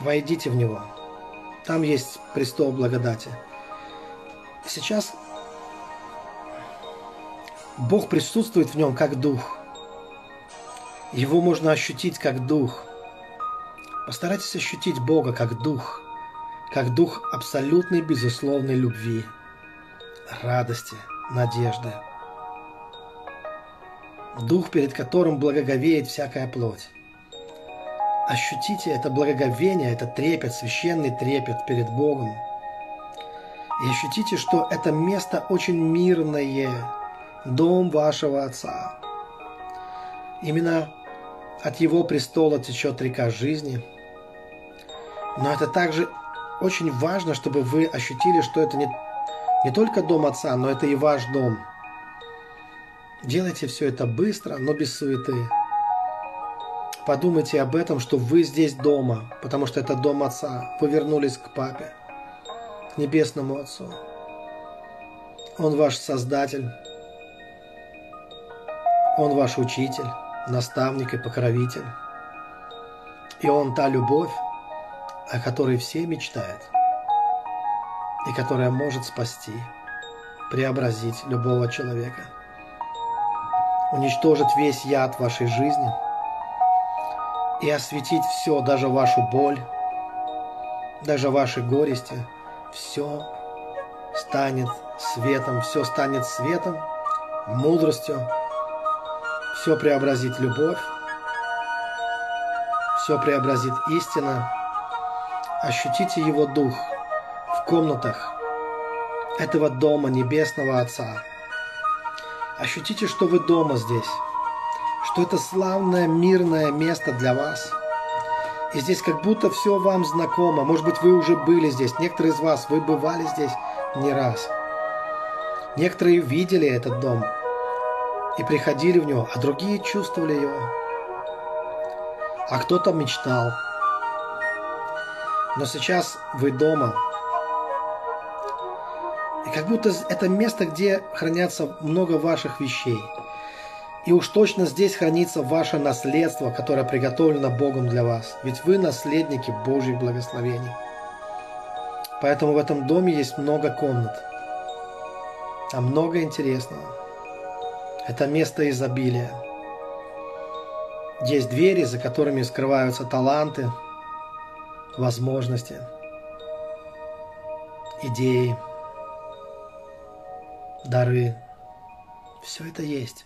Войдите в него. Там есть престол благодати. Сейчас Бог присутствует в нем как дух. Его можно ощутить как дух. Постарайтесь ощутить Бога как дух, как дух абсолютной безусловной любви, радости, надежды дух, перед которым благоговеет всякая плоть. Ощутите это благоговение, это трепет, священный трепет перед Богом. И ощутите, что это место очень мирное, дом вашего Отца. Именно от Его престола течет река жизни. Но это также очень важно, чтобы вы ощутили, что это не, не только дом Отца, но это и ваш дом – Делайте все это быстро, но без суеты. Подумайте об этом, что вы здесь дома, потому что это дом Отца. Вы вернулись к Папе, к Небесному Отцу. Он ваш Создатель. Он ваш Учитель, наставник и покровитель. И Он та любовь, о которой все мечтают, и которая может спасти, преобразить любого человека уничтожить весь яд вашей жизни и осветить все, даже вашу боль, даже ваши горести, все станет светом, все станет светом, мудростью, все преобразит любовь, все преобразит истина. Ощутите Его Дух в комнатах этого Дома Небесного Отца – Ощутите, что вы дома здесь, что это славное, мирное место для вас. И здесь как будто все вам знакомо. Может быть, вы уже были здесь. Некоторые из вас, вы бывали здесь не раз. Некоторые видели этот дом и приходили в него, а другие чувствовали его. А кто-то мечтал. Но сейчас вы дома, Как будто это место, где хранятся много ваших вещей. И уж точно здесь хранится ваше наследство, которое приготовлено Богом для вас. Ведь вы наследники Божьих благословений. Поэтому в этом доме есть много комнат. Там много интересного. Это место изобилия. Есть двери, за которыми скрываются таланты, возможности, идеи, дары. Все это есть.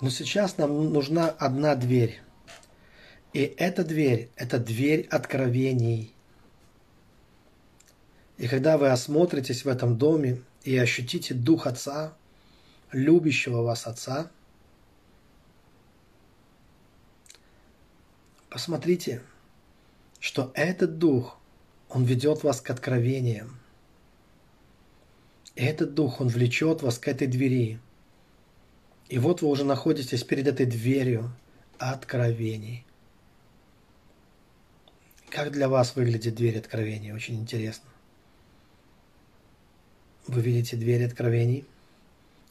Но сейчас нам нужна одна дверь. И эта дверь – это дверь откровений. И когда вы осмотритесь в этом доме и ощутите Дух Отца, любящего вас Отца, посмотрите, что этот Дух, Он ведет вас к откровениям. Этот Дух, Он влечет вас к этой двери. И вот вы уже находитесь перед этой дверью откровений. Как для вас выглядит дверь откровений? Очень интересно. Вы видите дверь откровений?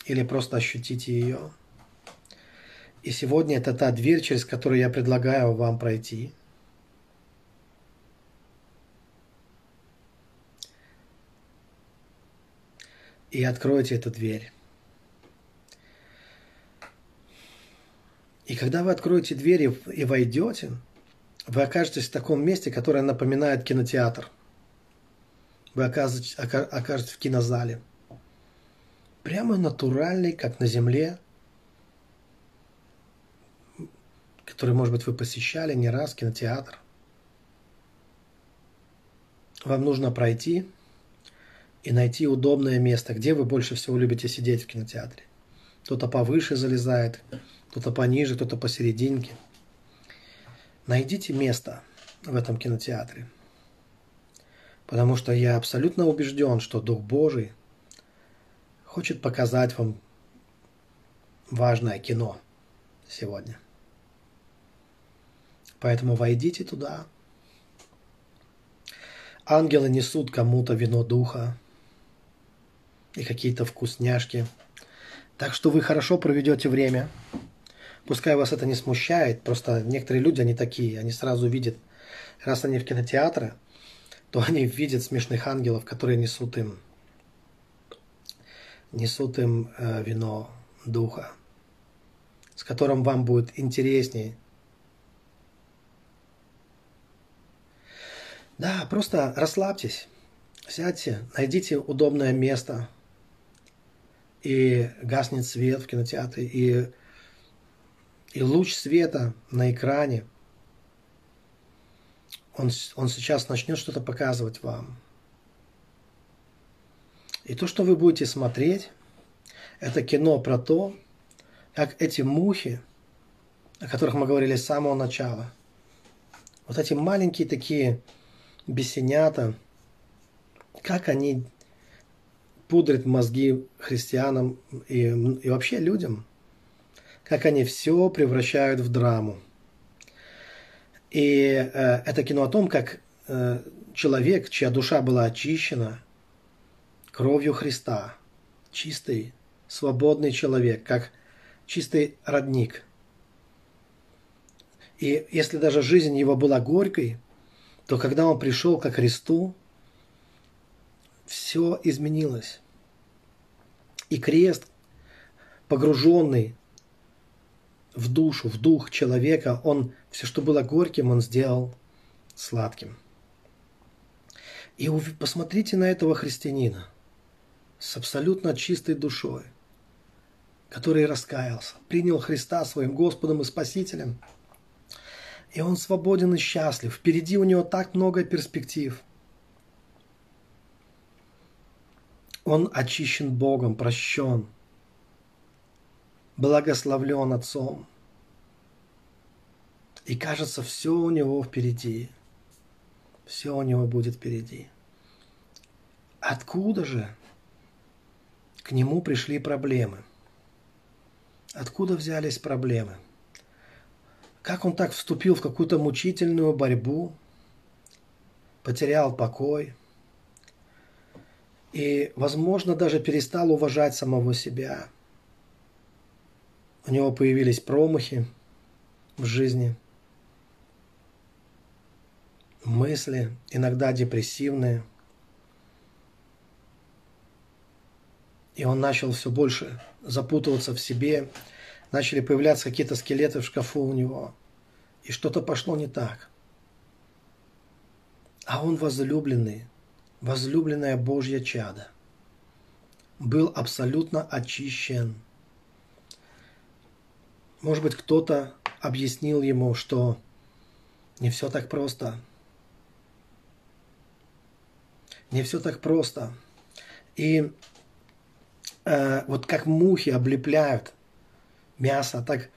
Или просто ощутите ее? И сегодня это та дверь, через которую я предлагаю вам пройти. И откройте эту дверь. И когда вы откроете дверь и войдете, вы окажетесь в таком месте, которое напоминает кинотеатр – вы окажетесь, в кинозале. Прямо натуральный, как на земле, который, может быть, вы посещали не раз, кинотеатр. Вам нужно пройти и найти удобное место, где вы больше всего любите сидеть в кинотеатре. Кто-то повыше залезает, кто-то пониже, кто-то посерединке. Найдите место в этом кинотеатре – Потому что я абсолютно убежден, что Дух Божий хочет показать вам важное кино сегодня. Поэтому войдите туда. Ангелы несут кому-то вино духа и какие-то вкусняшки. Так что вы хорошо проведете время. Пускай вас это не смущает, просто некоторые люди, они такие, они сразу видят, раз они в кинотеатре, то они видят смешных ангелов, которые несут им, несут им э, вино духа, с которым вам будет интереснее. Да, просто расслабьтесь, сядьте, найдите удобное место, и гаснет свет в кинотеатре, и, и луч света на экране – он, он сейчас начнет что-то показывать вам. И то, что вы будете смотреть, это кино про то, как эти мухи, о которых мы говорили с самого начала, вот эти маленькие такие бесенята, как они пудрят мозги христианам и, и вообще людям, как они все превращают в драму. И э, это кино о том, как э, человек, чья душа была очищена кровью Христа, чистый, свободный человек, как чистый родник. И если даже жизнь его была горькой, то когда он пришел ко Христу, все изменилось. И крест, погруженный в душу, в дух человека, он все, что было горьким, он сделал сладким. И посмотрите на этого христианина с абсолютно чистой душой, который раскаялся, принял Христа своим Господом и Спасителем. И он свободен и счастлив. Впереди у него так много перспектив. Он очищен Богом, прощен – благословлен Отцом. И кажется, все у него впереди. Все у него будет впереди. Откуда же к нему пришли проблемы? Откуда взялись проблемы? Как он так вступил в какую-то мучительную борьбу, потерял покой? И, возможно, даже перестал уважать самого себя. У него появились промахи в жизни, мысли, иногда депрессивные. И он начал все больше запутываться в себе, начали появляться какие-то скелеты в шкафу у него, и что-то пошло не так. А он возлюбленный, возлюбленная Божья чада, был абсолютно очищен. Может быть, кто-то объяснил ему, что не все так просто. Не все так просто. И э, вот как мухи облепляют мясо, так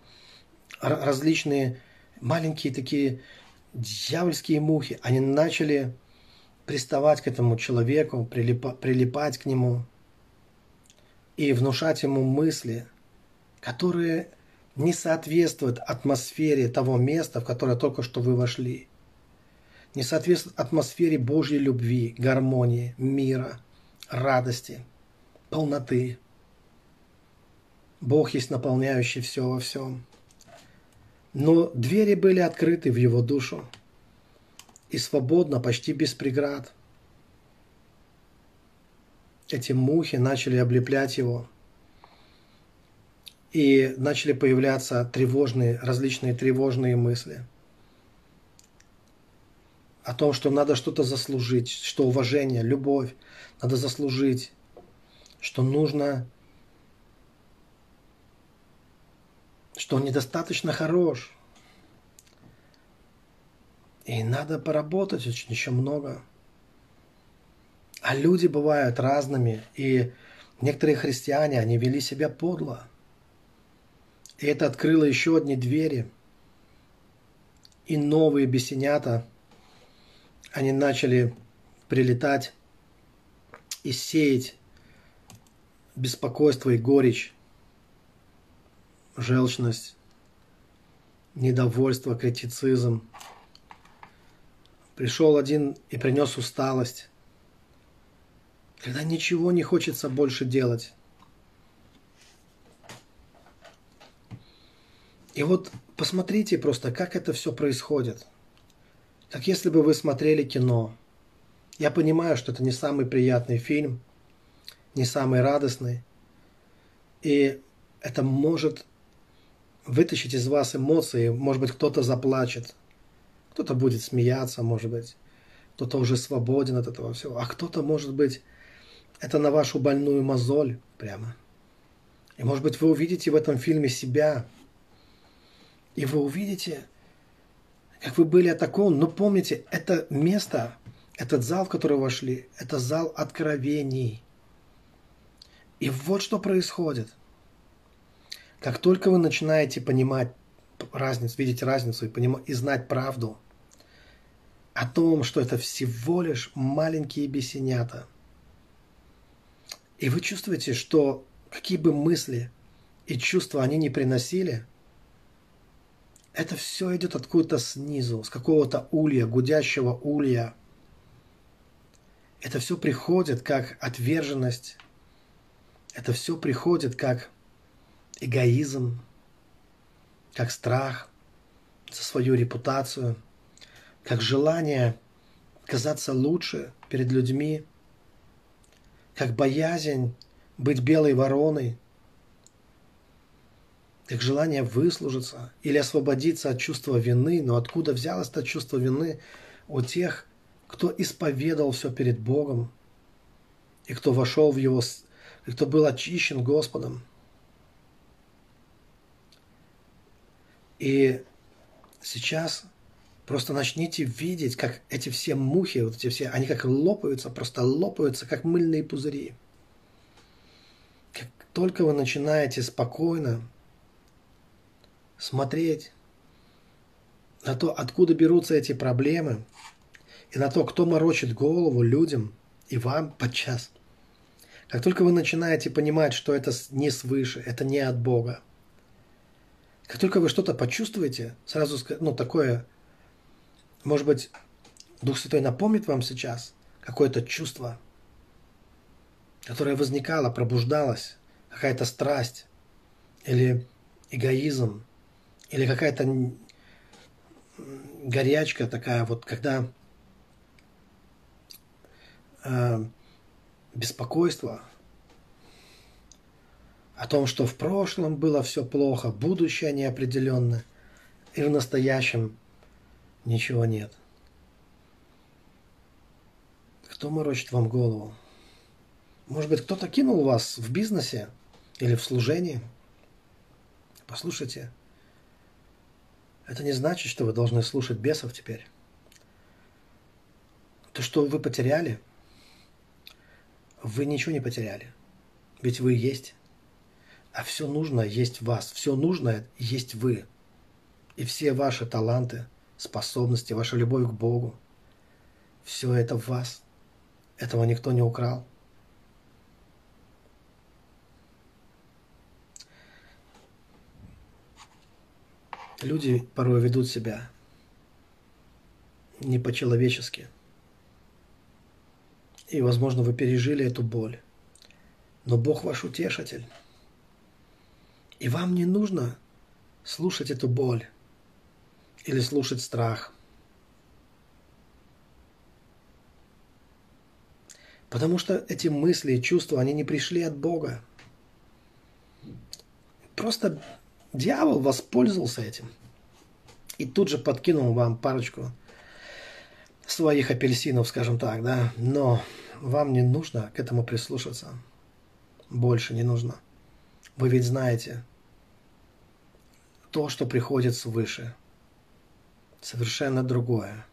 различные маленькие такие дьявольские мухи, они начали приставать к этому человеку, прилипа, прилипать к нему и внушать ему мысли, которые не соответствуют атмосфере того места, в которое только что вы вошли. Не соответствуют атмосфере Божьей любви, гармонии, мира, радости, полноты. Бог есть наполняющий все во всем. Но двери были открыты в его душу и свободно, почти без преград. Эти мухи начали облеплять его, и начали появляться тревожные, различные тревожные мысли о том, что надо что-то заслужить, что уважение, любовь надо заслужить, что нужно что он недостаточно хорош. И надо поработать очень еще много. А люди бывают разными, и некоторые христиане, они вели себя подло. И это открыло еще одни двери. И новые бесенята, они начали прилетать и сеять беспокойство и горечь желчность, недовольство, критицизм. Пришел один и принес усталость, когда ничего не хочется больше делать. И вот посмотрите просто, как это все происходит. Как если бы вы смотрели кино. Я понимаю, что это не самый приятный фильм, не самый радостный. И это может вытащить из вас эмоции. Может быть, кто-то заплачет, кто-то будет смеяться, может быть, кто-то уже свободен от этого всего, а кто-то, может быть, это на вашу больную мозоль прямо. И, может быть, вы увидите в этом фильме себя, и вы увидите, как вы были атакованы. Но помните, это место, этот зал, в который вошли, это зал откровений. И вот что происходит – как только вы начинаете понимать разницу, видеть разницу и, понимать, и знать правду о том, что это всего лишь маленькие бесенята, и вы чувствуете, что какие бы мысли и чувства они не приносили, это все идет откуда-то снизу, с какого-то улья, гудящего улья. Это все приходит как отверженность, это все приходит как эгоизм, как страх за свою репутацию, как желание казаться лучше перед людьми, как боязнь быть белой вороной, как желание выслужиться или освободиться от чувства вины, но откуда взялось это чувство вины? У тех, кто исповедовал все перед Богом, и кто вошел в Его, и кто был очищен Господом – И сейчас просто начните видеть, как эти все мухи, вот эти все, они как лопаются, просто лопаются, как мыльные пузыри. Как только вы начинаете спокойно смотреть на то, откуда берутся эти проблемы, и на то, кто морочит голову людям и вам подчас. Как только вы начинаете понимать, что это не свыше, это не от Бога, как только вы что-то почувствуете, сразу, ну, такое, может быть, Дух Святой напомнит вам сейчас какое-то чувство, которая возникала, пробуждалась, какая-то страсть или эгоизм, или какая-то горячка такая, вот когда э, беспокойство о том, что в прошлом было все плохо, будущее неопределенно, и в настоящем ничего нет. Кто морочит вам голову? Может быть, кто-то кинул вас в бизнесе или в служении? Послушайте, это не значит, что вы должны слушать бесов теперь. То, что вы потеряли, вы ничего не потеряли. Ведь вы есть. А все нужное есть в вас. Все нужное есть вы. И все ваши таланты, способности, ваша любовь к Богу, все это в вас. Этого никто не украл. Люди порой ведут себя не по-человечески. И, возможно, вы пережили эту боль. Но Бог ваш утешитель. И вам не нужно слушать эту боль или слушать страх. Потому что эти мысли и чувства, они не пришли от Бога. Просто Дьявол воспользовался этим и тут же подкинул вам парочку своих апельсинов, скажем так, да. Но вам не нужно к этому прислушаться. Больше не нужно. Вы ведь знаете, то, что приходит свыше, совершенно другое.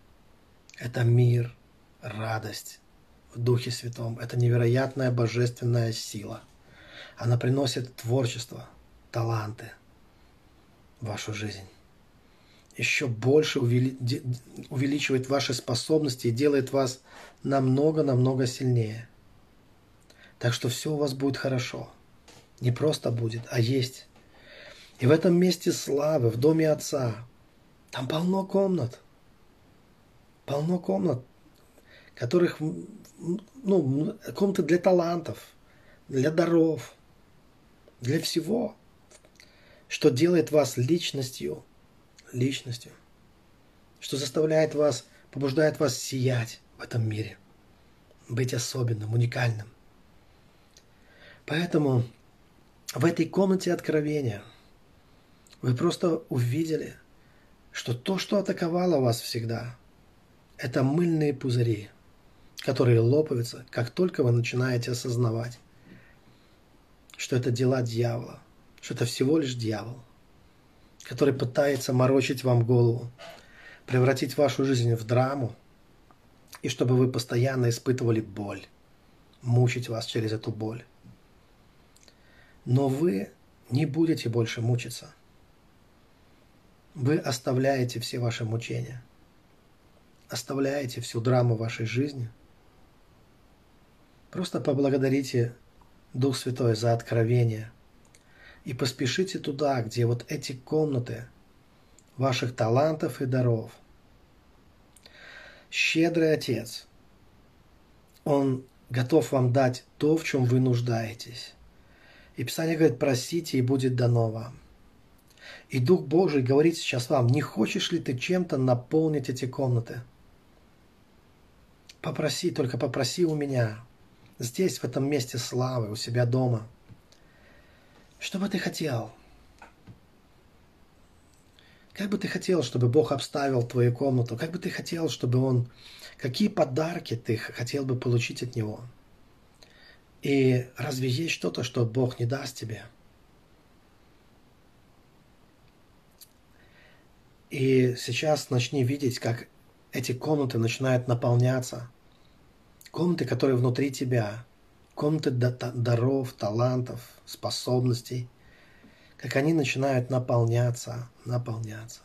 Это мир, радость в Духе Святом. Это невероятная божественная сила. Она приносит творчество, таланты – вашу жизнь. Еще больше увеличивает ваши способности и делает вас намного-намного сильнее. Так что все у вас будет хорошо. Не просто будет, а есть. И в этом месте славы, в доме Отца, там полно комнат. Полно комнат, которых, ну, комнаты для талантов, для даров, для всего что делает вас личностью, личностью, что заставляет вас, побуждает вас сиять в этом мире, быть особенным, уникальным. Поэтому в этой комнате откровения вы просто увидели, что то, что атаковало вас всегда, это мыльные пузыри, которые лопаются, как только вы начинаете осознавать, что это дела дьявола – что это всего лишь дьявол, который пытается морочить вам голову, превратить вашу жизнь в драму, и чтобы вы постоянно испытывали боль, мучить вас через эту боль. Но вы не будете больше мучиться. Вы оставляете все ваши мучения, оставляете всю драму вашей жизни. Просто поблагодарите Дух Святой за откровение – и поспешите туда, где вот эти комнаты ваших талантов и даров. Щедрый Отец, Он готов вам дать то, в чем вы нуждаетесь. И Писание говорит, просите, и будет дано вам. И Дух Божий говорит сейчас вам, не хочешь ли ты чем-то наполнить эти комнаты? Попроси, только попроси у меня, здесь, в этом месте славы, у себя дома – что бы ты хотел? Как бы ты хотел, чтобы Бог обставил твою комнату? Как бы ты хотел, чтобы Он... Какие подарки ты хотел бы получить от Него? И разве есть что-то, что Бог не даст тебе? И сейчас начни видеть, как эти комнаты начинают наполняться. Комнаты, которые внутри тебя комнаты даров, талантов, способностей, как они начинают наполняться, наполняться.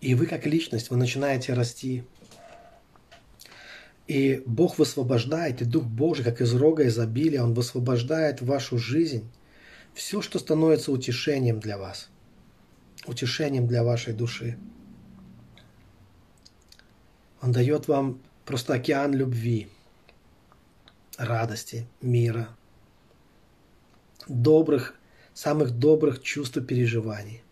И вы как личность, вы начинаете расти. И Бог высвобождает, и Дух Божий, как из рога изобилия, Он высвобождает вашу жизнь все, что становится утешением для вас, утешением для вашей души. Он дает вам Просто океан любви, радости, мира, добрых, самых добрых чувств и переживаний,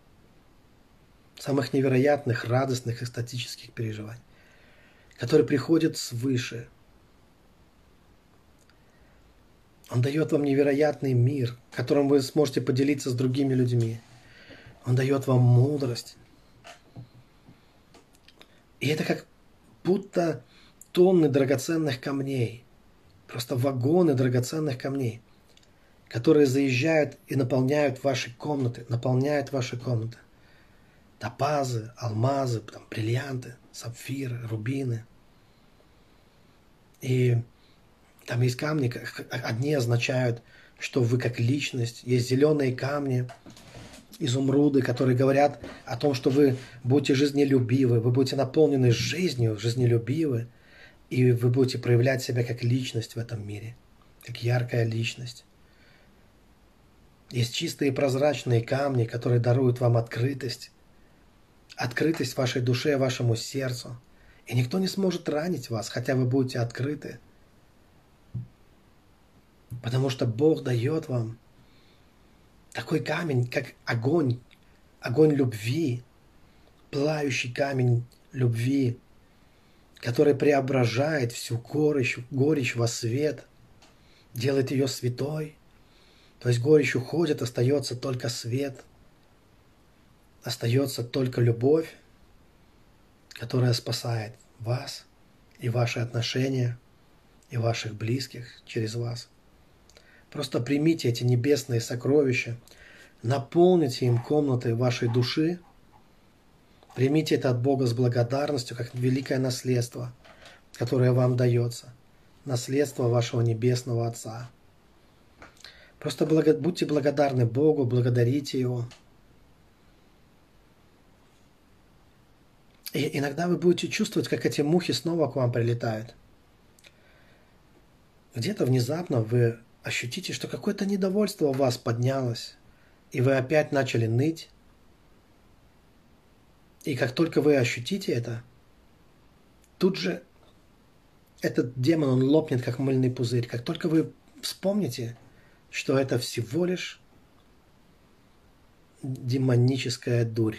самых невероятных, радостных, экстатических переживаний, которые приходят свыше. Он дает вам невероятный мир, которым вы сможете поделиться с другими людьми. Он дает вам мудрость. И это как будто тонны драгоценных камней, просто вагоны драгоценных камней, которые заезжают и наполняют ваши комнаты, наполняют ваши комнаты. Топазы, алмазы, там, бриллианты, сапфиры, рубины. И там есть камни, одни означают, что вы как личность, есть зеленые камни, изумруды, которые говорят о том, что вы будете жизнелюбивы, вы будете наполнены жизнью, жизнелюбивы, и вы будете проявлять себя как личность в этом мире, как яркая личность. Есть чистые прозрачные камни, которые даруют вам открытость, открытость вашей душе, вашему сердцу. И никто не сможет ранить вас, хотя вы будете открыты. Потому что Бог дает вам такой камень, как огонь, огонь любви, плающий камень любви, который преображает всю горечь, горечь во свет, делает ее святой. То есть горечь уходит, остается только свет, остается только любовь, которая спасает вас и ваши отношения, и ваших близких через вас – Просто примите эти небесные сокровища, наполните им комнаты вашей души, примите это от Бога с благодарностью, как великое наследство, которое вам дается, наследство вашего небесного Отца. Просто благо... будьте благодарны Богу, благодарите Его. И иногда вы будете чувствовать, как эти мухи снова к вам прилетают. Где-то внезапно вы ощутите, что какое-то недовольство у вас поднялось, и вы опять начали ныть. И как только вы ощутите это, тут же этот демон, он лопнет, как мыльный пузырь. Как только вы вспомните, что это всего лишь демоническая дурь,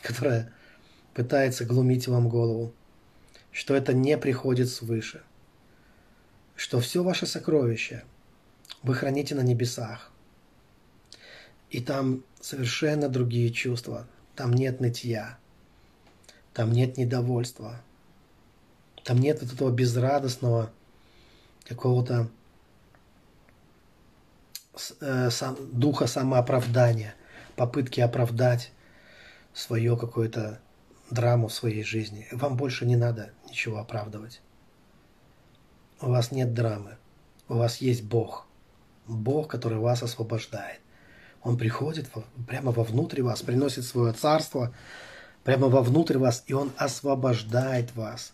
которая пытается глумить вам голову, что это не приходит свыше – что все ваше сокровище вы храните на небесах. И там совершенно другие чувства. Там нет нытья. Там нет недовольства. Там нет вот этого безрадостного какого-то э, духа самооправдания, попытки оправдать свое какое-то драму в своей жизни. Вам больше не надо ничего оправдывать. У вас нет драмы. У вас есть Бог. Бог, который вас освобождает. Он приходит прямо вовнутрь вас, приносит свое царство прямо вовнутрь вас, и Он освобождает вас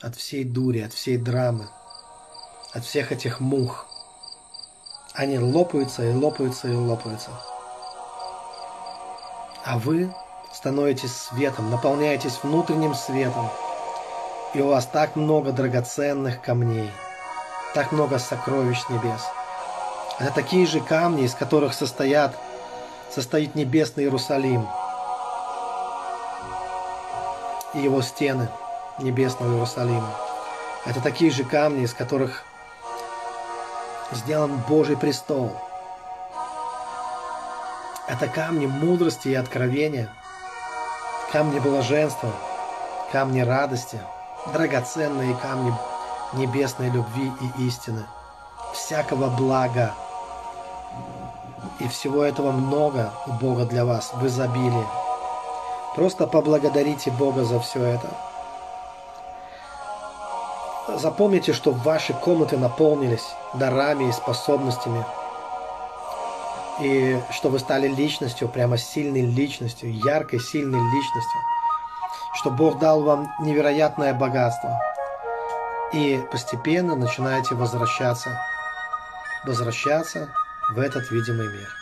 от всей дури, от всей драмы, от всех этих мух. Они лопаются и лопаются и лопаются. А вы становитесь светом, наполняетесь внутренним светом – и у вас так много драгоценных камней, так много сокровищ небес. Это такие же камни, из которых состоят, состоит небесный Иерусалим и его стены небесного Иерусалима. Это такие же камни, из которых сделан Божий престол. Это камни мудрости и откровения, камни блаженства, камни радости – драгоценные камни небесной любви и истины, всякого блага. И всего этого много у Бога для вас в изобилии. Просто поблагодарите Бога за все это. Запомните, что ваши комнаты наполнились дарами и способностями. И что вы стали личностью, прямо сильной личностью, яркой, сильной личностью – что Бог дал вам невероятное богатство. И постепенно начинаете возвращаться, возвращаться в этот видимый мир.